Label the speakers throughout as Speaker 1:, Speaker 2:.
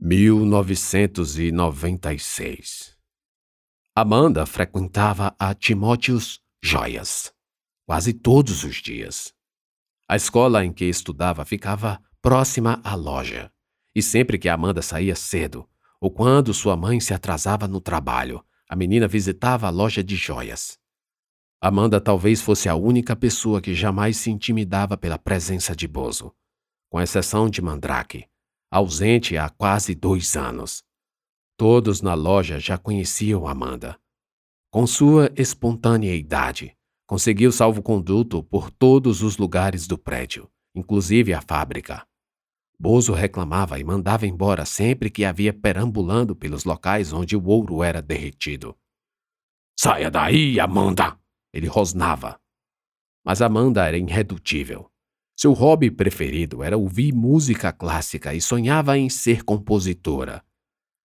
Speaker 1: 1996 Amanda frequentava a Timóteos Joias quase todos os dias. A escola em que estudava ficava próxima à loja, e sempre que Amanda saía cedo, ou quando sua mãe se atrasava no trabalho, a menina visitava a loja de joias. Amanda talvez fosse a única pessoa que jamais se intimidava pela presença de Bozo, com exceção de Mandrake, ausente há quase dois anos. Todos na loja já conheciam Amanda. Com sua espontaneidade, conseguiu salvo-conduto por todos os lugares do prédio, inclusive a fábrica. Bozo reclamava e mandava embora sempre que havia perambulando pelos locais onde o ouro era derretido. Saia daí, Amanda! Ele rosnava. Mas Amanda era irredutível. Seu hobby preferido era ouvir música clássica e sonhava em ser compositora.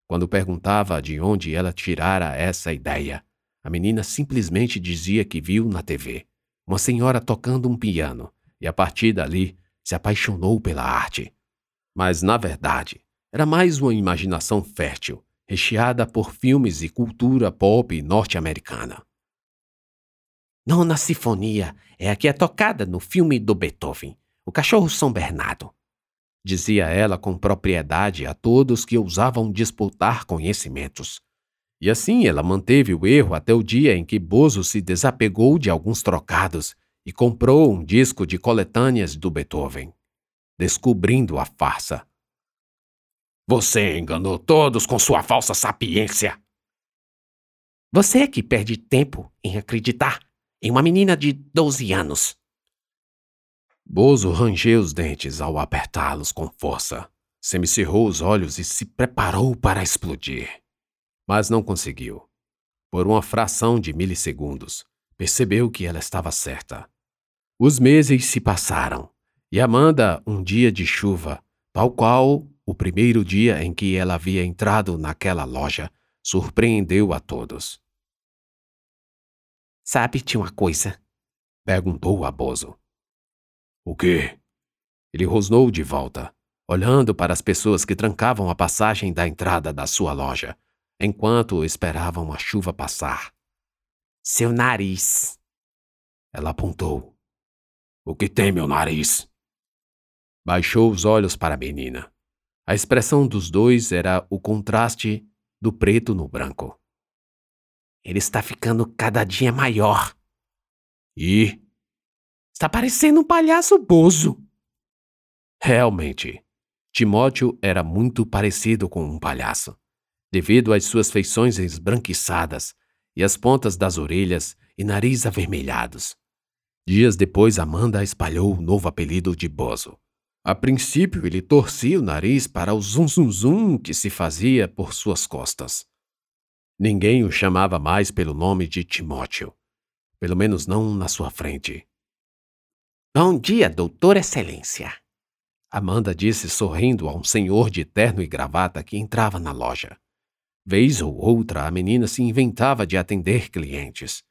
Speaker 1: Quando perguntava de onde ela tirara essa ideia, a menina simplesmente dizia que viu na TV uma senhora tocando um piano e a partir dali se apaixonou pela arte. Mas, na verdade, era mais uma imaginação fértil, recheada por filmes e cultura pop norte-americana. Nona Sinfonia é a que é tocada no filme do Beethoven, o cachorro São Bernardo. Dizia ela com propriedade a todos que ousavam disputar conhecimentos. E assim ela manteve o erro até o dia em que Bozo se desapegou de alguns trocados e comprou um disco de coletâneas do Beethoven, descobrindo a farsa. Você enganou todos com sua falsa sapiência. Você é que perde tempo em acreditar em uma menina de 12 anos. Bozo rangeu os dentes ao apertá-los com força. Semicerrou os olhos e se preparou para explodir. Mas não conseguiu. Por uma fração de milissegundos, percebeu que ela estava certa. Os meses se passaram e Amanda, um dia de chuva, tal qual o primeiro dia em que ela havia entrado naquela loja, surpreendeu a todos. Sabe de uma coisa? perguntou a Bozo. O quê? Ele rosnou de volta, olhando para as pessoas que trancavam a passagem da entrada da sua loja, enquanto esperavam a chuva passar. Seu nariz. Ela apontou. O que tem, meu nariz? Baixou os olhos para a menina. A expressão dos dois era o contraste do preto no branco. Ele está ficando cada dia maior. E Está parecendo um palhaço bozo. Realmente, Timóteo era muito parecido com um palhaço, devido às suas feições esbranquiçadas e as pontas das orelhas e nariz avermelhados. Dias depois, Amanda espalhou o novo apelido de Bozo. A princípio, ele torcia o nariz para o zum zum zum que se fazia por suas costas. Ninguém o chamava mais pelo nome de Timóteo, pelo menos não na sua frente. Bom dia, doutor Excelência. Amanda disse sorrindo a um senhor de terno e gravata que entrava na loja. Vez ou outra, a menina se inventava de atender clientes.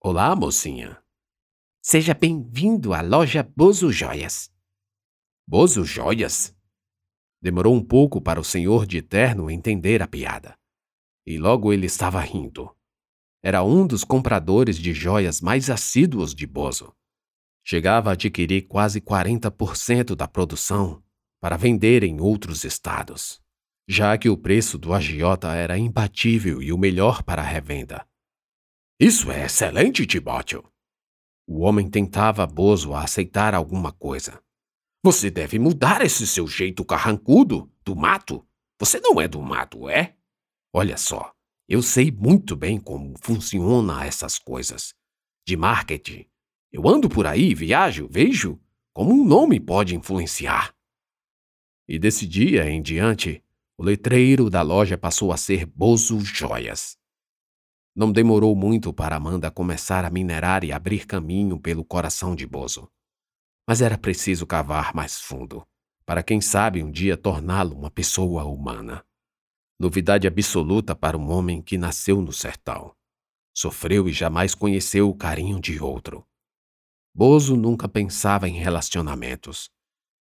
Speaker 1: Olá, mocinha. Seja bem-vindo à loja Bozo Joias. Bozo Joias? Demorou um pouco para o senhor de terno entender a piada. E logo ele estava rindo. Era um dos compradores de joias mais assíduos de Bozo chegava a adquirir quase 40% da produção para vender em outros estados, já que o preço do agiota era imbatível e o melhor para a revenda. Isso é excelente, Timóteo. O homem tentava Bozo a aceitar alguma coisa. Você deve mudar esse seu jeito carrancudo do mato. Você não é do mato, é? Olha só, eu sei muito bem como funciona essas coisas. De marketing, eu ando por aí, viajo, vejo como um nome pode influenciar. E desse dia em diante, o letreiro da loja passou a ser Bozo Joias. Não demorou muito para Amanda começar a minerar e abrir caminho pelo coração de Bozo. Mas era preciso cavar mais fundo, para quem sabe um dia torná-lo uma pessoa humana. Novidade absoluta para um homem que nasceu no sertão. Sofreu e jamais conheceu o carinho de outro. Bozo nunca pensava em relacionamentos.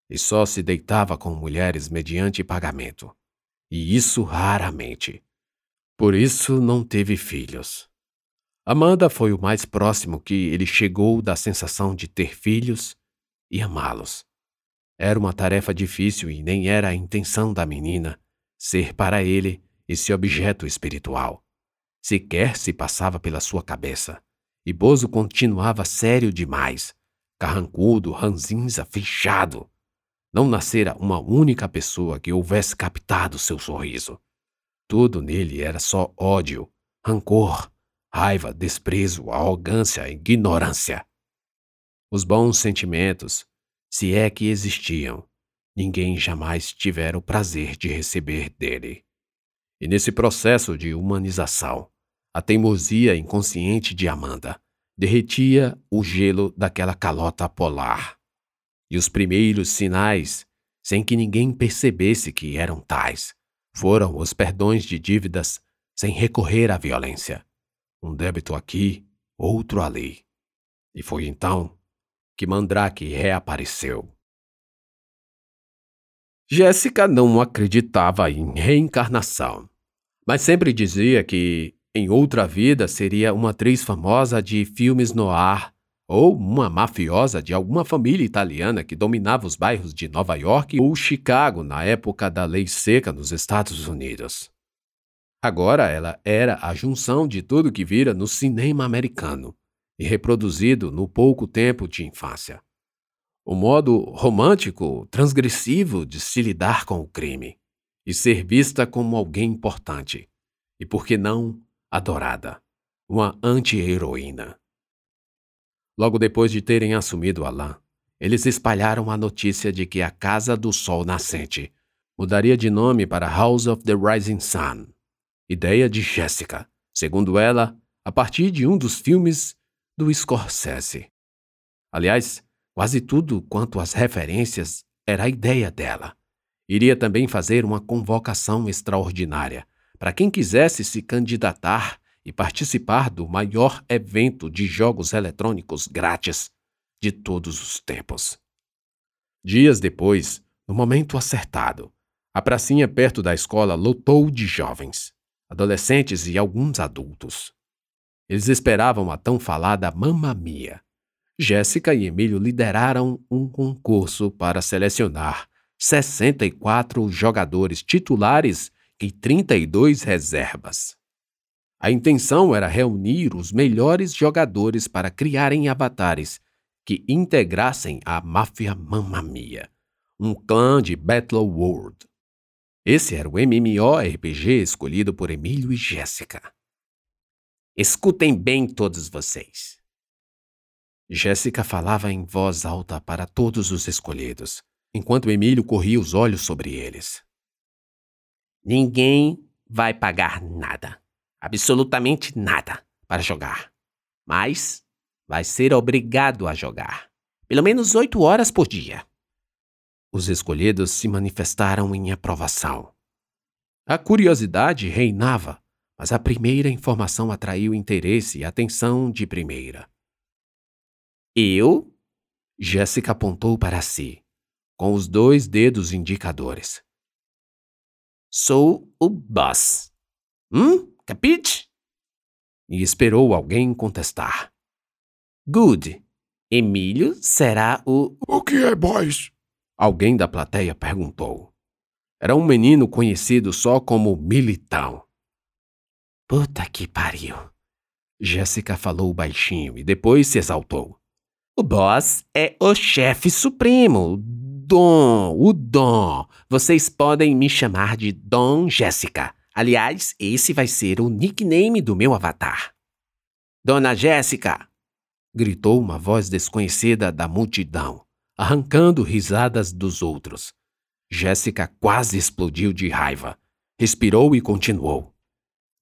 Speaker 1: e só se deitava com mulheres mediante pagamento. E isso raramente. Por isso não teve filhos. Amanda foi o mais próximo que ele chegou da sensação de ter filhos e amá-los. Era uma tarefa difícil e nem era a intenção da menina ser para ele esse objeto espiritual. Sequer se passava pela sua cabeça. E Bozo continuava sério demais, carrancudo, ranzinza, fechado. Não nascera uma única pessoa que houvesse captado seu sorriso. Tudo nele era só ódio, rancor, raiva, desprezo, arrogância, ignorância. Os bons sentimentos, se é que existiam, ninguém jamais tivera o prazer de receber dele. E nesse processo de humanização, a teimosia inconsciente de Amanda derretia o gelo daquela calota polar. E os primeiros sinais, sem que ninguém percebesse que eram tais, foram os perdões de dívidas sem recorrer à violência. Um débito aqui, outro ali. E foi então que Mandrake reapareceu. Jéssica não acreditava em reencarnação, mas sempre dizia que em outra vida seria uma atriz famosa de filmes no ar ou uma mafiosa de alguma família italiana que dominava os bairros de Nova York ou Chicago na época da lei seca nos Estados Unidos. Agora ela era a junção de tudo que vira no cinema americano e reproduzido no pouco tempo de infância. O modo romântico, transgressivo de se lidar com o crime e ser vista como alguém importante, e por que não adorada, uma anti-heroína. Logo depois de terem assumido Alain, eles espalharam a notícia de que a Casa do Sol Nascente mudaria de nome para House of the Rising Sun. Ideia de Jessica, segundo ela, a partir de um dos filmes do Scorsese. Aliás, quase tudo quanto às referências era a ideia dela. Iria também fazer uma convocação extraordinária para quem quisesse se candidatar e participar do maior evento de jogos eletrônicos grátis de todos os tempos. Dias depois, no momento acertado, a pracinha perto da escola lotou de jovens, adolescentes e alguns adultos. Eles esperavam a tão falada Mamma Mia. Jéssica e Emílio lideraram um concurso para selecionar 64 jogadores titulares e 32 reservas. A intenção era reunir os melhores jogadores para criarem avatares que integrassem a máfia Mamma Mia, um clã de Battle World. Esse era o MMORPG escolhido por Emílio e Jéssica. Escutem bem todos vocês. Jéssica falava em voz alta para todos os escolhidos, enquanto Emílio corria os olhos sobre eles. Ninguém vai pagar nada absolutamente nada para jogar. Mas vai ser obrigado a jogar. Pelo menos oito horas por dia. Os escolhidos se manifestaram em aprovação. A curiosidade reinava, mas a primeira informação atraiu interesse e atenção de primeira. Eu? Jéssica apontou para si, com os dois dedos indicadores. Sou o boss. Hum? Capite? E esperou alguém contestar. Good. Emílio será o.
Speaker 2: O que é, boys?
Speaker 1: Alguém da plateia perguntou. Era um menino conhecido só como Militão. Puta que pariu. Jéssica falou baixinho e depois se exaltou. O boss é o chefe supremo, Dom, o Dom. Vocês podem me chamar de Dom Jéssica. Aliás, esse vai ser o nickname do meu avatar. Dona Jéssica! gritou uma voz desconhecida da multidão, arrancando risadas dos outros. Jéssica quase explodiu de raiva. Respirou e continuou.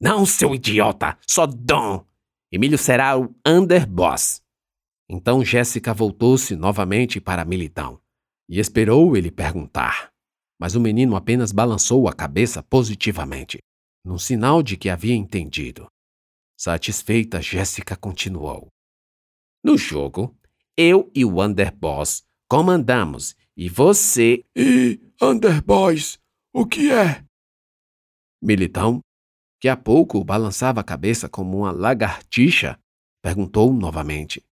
Speaker 1: Não, seu idiota! Só Dom! Emílio será o underboss. Então Jéssica voltou-se novamente para Militão e esperou ele perguntar mas o menino apenas balançou a cabeça positivamente, num sinal de que havia entendido. Satisfeita, Jéssica continuou. No jogo, eu e o Underboss comandamos e você.
Speaker 2: E Underboys, o que é?
Speaker 1: Militão, que há pouco balançava a cabeça como uma lagartixa, perguntou novamente.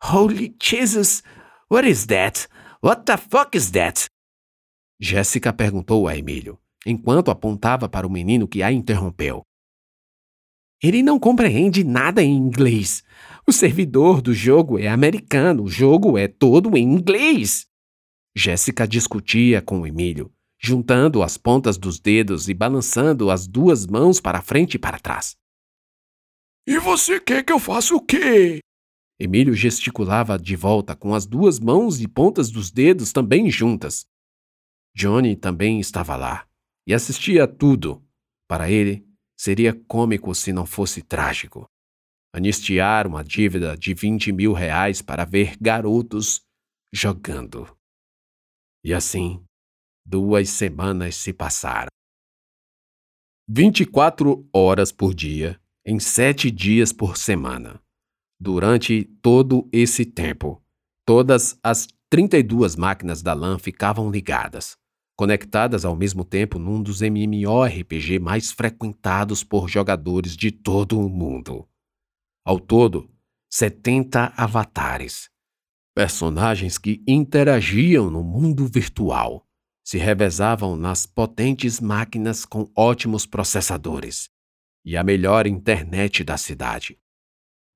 Speaker 3: Holy Jesus! What is that? What the fuck is that?
Speaker 1: Jéssica perguntou a Emílio, enquanto apontava para o menino que a interrompeu.
Speaker 3: Ele não compreende nada em inglês. O servidor do jogo é americano, o jogo é todo em inglês.
Speaker 1: Jéssica discutia com Emílio, juntando as pontas dos dedos e balançando as duas mãos para frente e para trás.
Speaker 2: E você quer que eu faça o quê?
Speaker 1: Emílio gesticulava de volta com as duas mãos e pontas dos dedos também juntas. Johnny também estava lá e assistia a tudo. Para ele, seria cômico se não fosse trágico. Anistiar uma dívida de 20 mil reais para ver garotos jogando. E assim, duas semanas se passaram. 24 horas por dia, em sete dias por semana. Durante todo esse tempo, todas as 32 máquinas da LAN ficavam ligadas, conectadas ao mesmo tempo num dos MMORPG mais frequentados por jogadores de todo o mundo. Ao todo, 70 avatares, personagens que interagiam no mundo virtual, se revezavam nas potentes máquinas com ótimos processadores e a melhor internet da cidade.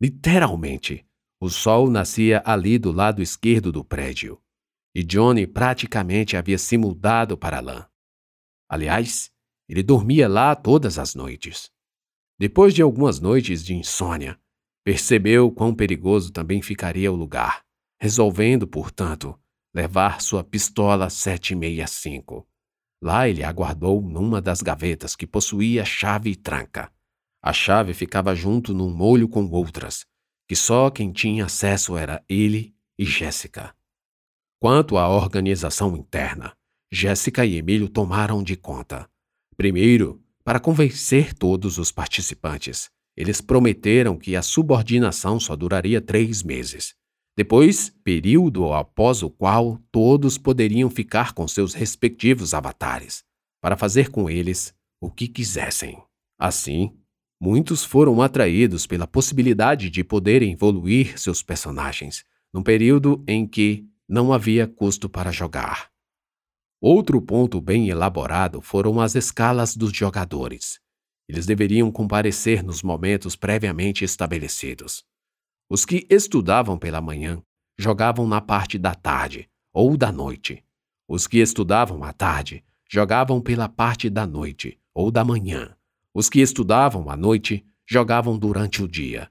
Speaker 1: Literalmente, o sol nascia ali do lado esquerdo do prédio, e Johnny praticamente havia se mudado para lá. Aliás, ele dormia lá todas as noites. Depois de algumas noites de insônia, percebeu quão perigoso também ficaria o lugar, resolvendo, portanto, levar sua pistola 765. Lá ele aguardou numa das gavetas que possuía chave e tranca. A chave ficava junto num molho com outras, que só quem tinha acesso era ele e Jéssica. Quanto à organização interna, Jéssica e Emílio tomaram de conta. Primeiro, para convencer todos os participantes, eles prometeram que a subordinação só duraria três meses. Depois, período após o qual todos poderiam ficar com seus respectivos avatares, para fazer com eles o que quisessem. Assim, Muitos foram atraídos pela possibilidade de poderem evoluir seus personagens, num período em que não havia custo para jogar. Outro ponto bem elaborado foram as escalas dos jogadores. Eles deveriam comparecer nos momentos previamente estabelecidos. Os que estudavam pela manhã jogavam na parte da tarde ou da noite. Os que estudavam à tarde jogavam pela parte da noite ou da manhã. Os que estudavam à noite jogavam durante o dia.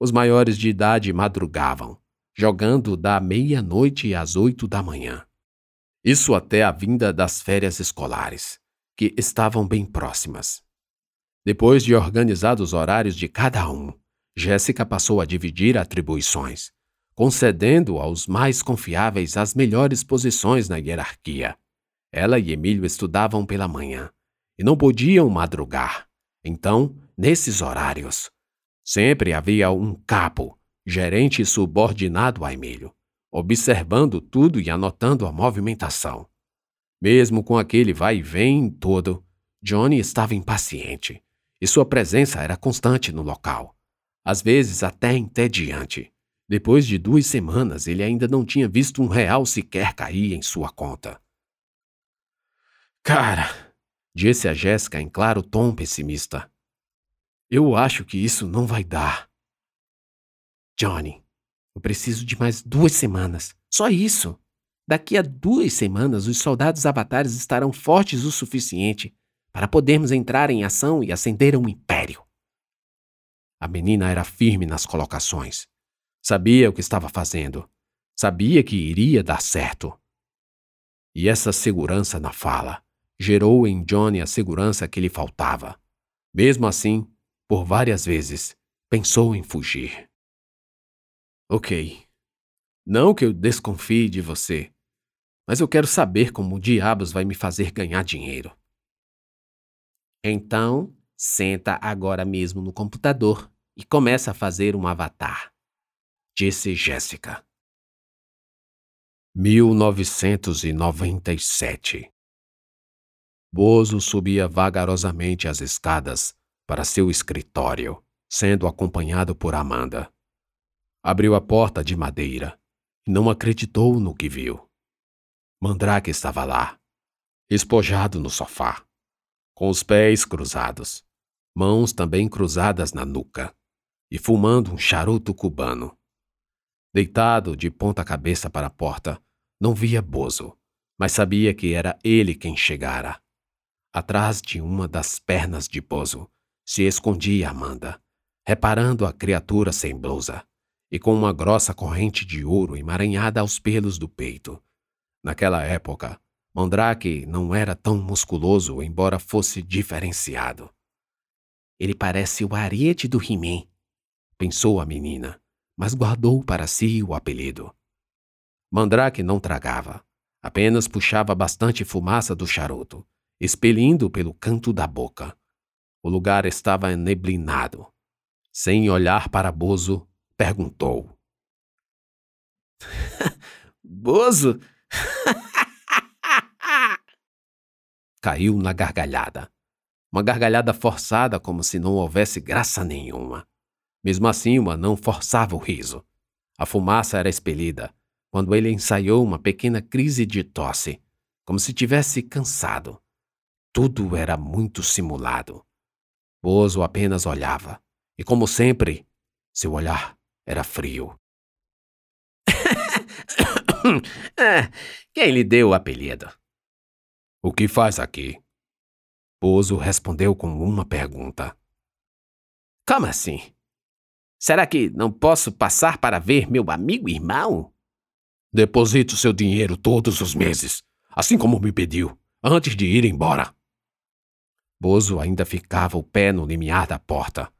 Speaker 1: Os maiores de idade madrugavam, jogando da meia-noite às oito da manhã. Isso até a vinda das férias escolares, que estavam bem próximas. Depois de organizados os horários de cada um, Jéssica passou a dividir atribuições, concedendo aos mais confiáveis as melhores posições na hierarquia. Ela e Emílio estudavam pela manhã, e não podiam madrugar. Então, nesses horários, sempre havia um capo, gerente subordinado a Emílio, observando tudo e anotando a movimentação. Mesmo com aquele vai e vem todo, Johnny estava impaciente, e sua presença era constante no local, às vezes até entediante. Depois de duas semanas, ele ainda não tinha visto um real sequer cair em sua conta. Cara, Disse a Jéssica em claro tom pessimista. Eu acho que isso não vai dar. Johnny, eu preciso de mais duas semanas. Só isso. Daqui a duas semanas, os soldados avatares estarão fortes o suficiente para podermos entrar em ação e acender um império. A menina era firme nas colocações. Sabia o que estava fazendo. Sabia que iria dar certo. E essa segurança na fala gerou em Johnny a segurança que lhe faltava. Mesmo assim, por várias vezes, pensou em fugir. Ok. Não que eu desconfie de você, mas eu quero saber como diabos vai me fazer ganhar dinheiro. Então, senta agora mesmo no computador e começa a fazer um avatar, disse Jéssica. 1997 Bozo subia vagarosamente as escadas para seu escritório, sendo acompanhado por Amanda. Abriu a porta de madeira e não acreditou no que viu. Mandrake estava lá, espojado no sofá, com os pés cruzados, mãos também cruzadas na nuca, e fumando um charuto cubano. Deitado de ponta cabeça para a porta, não via Bozo, mas sabia que era ele quem chegara. Atrás de uma das pernas de Bozo se escondia Amanda, reparando a criatura sem blusa e com uma grossa corrente de ouro emaranhada aos pelos do peito. Naquela época, Mandrake não era tão musculoso, embora fosse diferenciado. Ele parece o ariete do He-Man, pensou a menina mas guardou para si o apelido. Mandrake não tragava, apenas puxava bastante fumaça do charuto, expelindo pelo canto da boca. O lugar estava neblinado. Sem olhar para Bozo, perguntou:
Speaker 3: Bozo?
Speaker 1: Caiu na gargalhada. Uma gargalhada forçada, como se não houvesse graça nenhuma. Mesmo assim, o anão forçava o riso. A fumaça era expelida quando ele ensaiou uma pequena crise de tosse, como se tivesse cansado. Tudo era muito simulado. Bozo apenas olhava, e como sempre, seu olhar era frio.
Speaker 3: é, quem lhe deu o apelido?
Speaker 1: O que faz aqui? Bozo respondeu com uma pergunta.
Speaker 3: Como assim? Será que não posso passar para ver meu amigo irmão?
Speaker 2: Deposito seu dinheiro todos os meses, assim como me pediu, antes de ir embora.
Speaker 1: Bozo ainda ficava o pé no limiar da porta.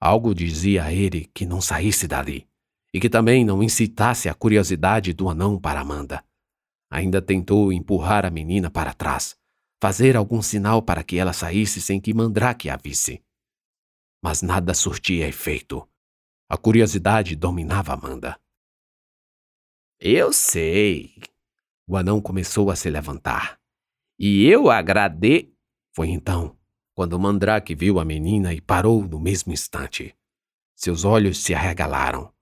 Speaker 1: Algo dizia a ele que não saísse dali, e que também não incitasse a curiosidade do anão para Amanda. Ainda tentou empurrar a menina para trás, fazer algum sinal para que ela saísse sem que Mandrake a visse. Mas nada surtia efeito. A curiosidade dominava Amanda.
Speaker 3: Eu sei. O anão começou a se levantar. E eu agradei.
Speaker 1: Foi então quando Mandrake viu a menina e parou no mesmo instante. Seus olhos se arregalaram,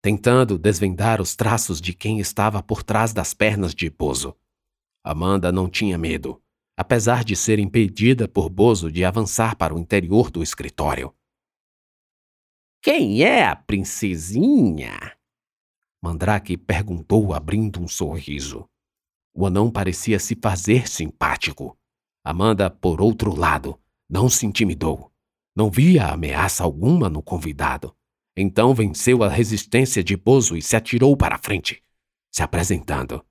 Speaker 1: tentando desvendar os traços de quem estava por trás das pernas de Bozo. Amanda não tinha medo, apesar de ser impedida por Bozo de avançar para o interior do escritório.
Speaker 3: Quem é a princesinha?
Speaker 1: Mandrake perguntou, abrindo um sorriso. O anão parecia se fazer simpático. Amanda, por outro lado, não se intimidou. Não via ameaça alguma no convidado. Então venceu a resistência de Bozo e se atirou para a frente, se apresentando.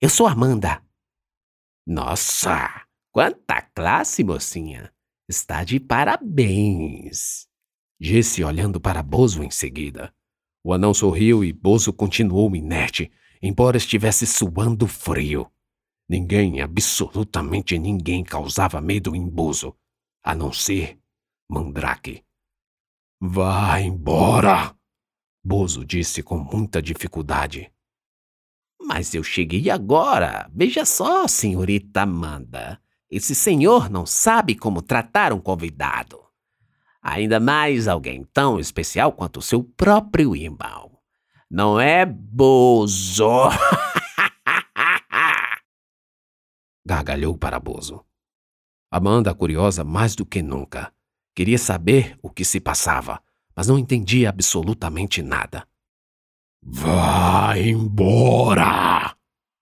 Speaker 3: Eu sou Amanda. Nossa, quanta classe, mocinha! Está de parabéns
Speaker 1: disse olhando para Bozo em seguida. O anão sorriu e Bozo continuou inerte, embora estivesse suando frio. Ninguém, absolutamente ninguém, causava medo em Bozo, a não ser Mandrake.
Speaker 2: Vá embora!
Speaker 1: Bozo disse com muita dificuldade.
Speaker 3: Mas eu cheguei agora. Veja só, senhorita Amanda. Esse senhor não sabe como tratar um convidado. Ainda mais alguém tão especial quanto seu próprio irmão. Não é Bozo?
Speaker 1: Gargalhou para Bozo. Amanda, curiosa mais do que nunca, queria saber o que se passava, mas não entendia absolutamente nada.
Speaker 2: Vá embora!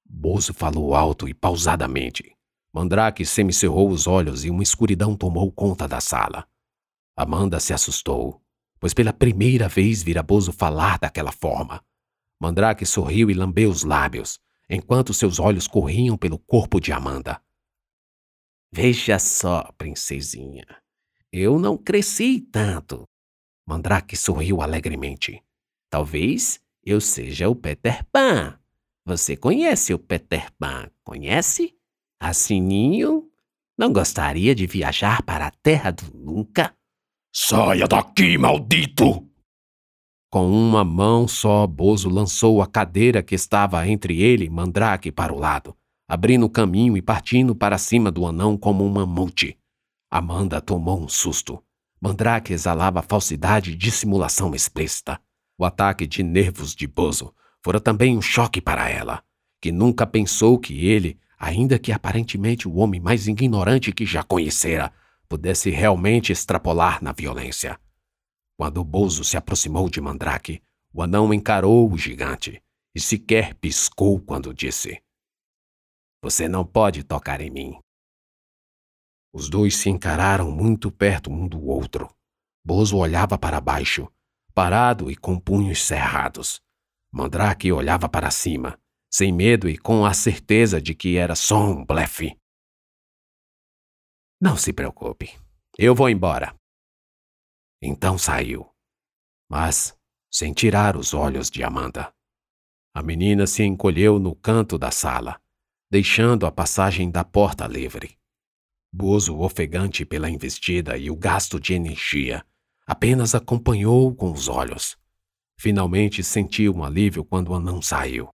Speaker 1: Bozo falou alto e pausadamente. Mandrake semicerrou os olhos e uma escuridão tomou conta da sala. Amanda se assustou, pois pela primeira vez vira Bozo falar daquela forma. Mandrake sorriu e lambeu os lábios, enquanto seus olhos corriam pelo corpo de Amanda.
Speaker 3: Veja só, princesinha. Eu não cresci tanto. Mandrake sorriu alegremente. Talvez eu seja o Peter Pan. Você conhece o Peter Pan, conhece? A Sininho? Não gostaria de viajar para a Terra do Nunca?
Speaker 2: Saia daqui, maldito!
Speaker 1: Com uma mão só, Bozo lançou a cadeira que estava entre ele e Mandrake para o lado, abrindo caminho e partindo para cima do anão como um mamute. Amanda tomou um susto. Mandrake exalava falsidade e dissimulação explícita. O ataque de nervos de Bozo fora também um choque para ela, que nunca pensou que ele, ainda que aparentemente o homem mais ignorante que já conhecera, pudesse realmente extrapolar na violência. Quando Bozo se aproximou de Mandrake, o anão encarou o gigante e sequer piscou quando disse: Você não pode tocar em mim. Os dois se encararam muito perto um do outro. Bozo olhava para baixo, parado e com punhos cerrados. Mandrake olhava para cima, sem medo e com a certeza de que era só um blefe. Não se preocupe, eu vou embora. Então saiu, mas sem tirar os olhos de Amanda. A menina se encolheu no canto da sala, deixando a passagem da porta livre. Bozo, ofegante pela investida e o gasto de energia, apenas acompanhou com os olhos. Finalmente sentiu um alívio quando o anão saiu.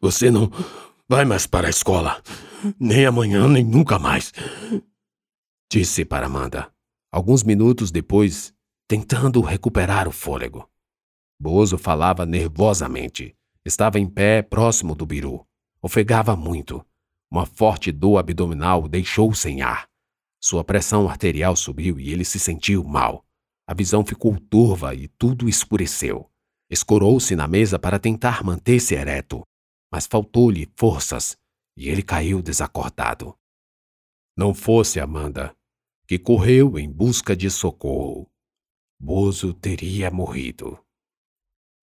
Speaker 2: Você não vai mais para a escola, nem amanhã, nem nunca mais, disse para Amanda.
Speaker 1: Alguns minutos depois, tentando recuperar o fôlego. Bozo falava nervosamente. Estava em pé próximo do biru. Ofegava muito uma forte dor abdominal o deixou sem ar. Sua pressão arterial subiu e ele se sentiu mal. A visão ficou turva e tudo escureceu. Escorou-se na mesa para tentar manter-se ereto, mas faltou-lhe forças e ele caiu desacordado. Não fosse Amanda, que correu em busca de socorro. Bozo teria morrido.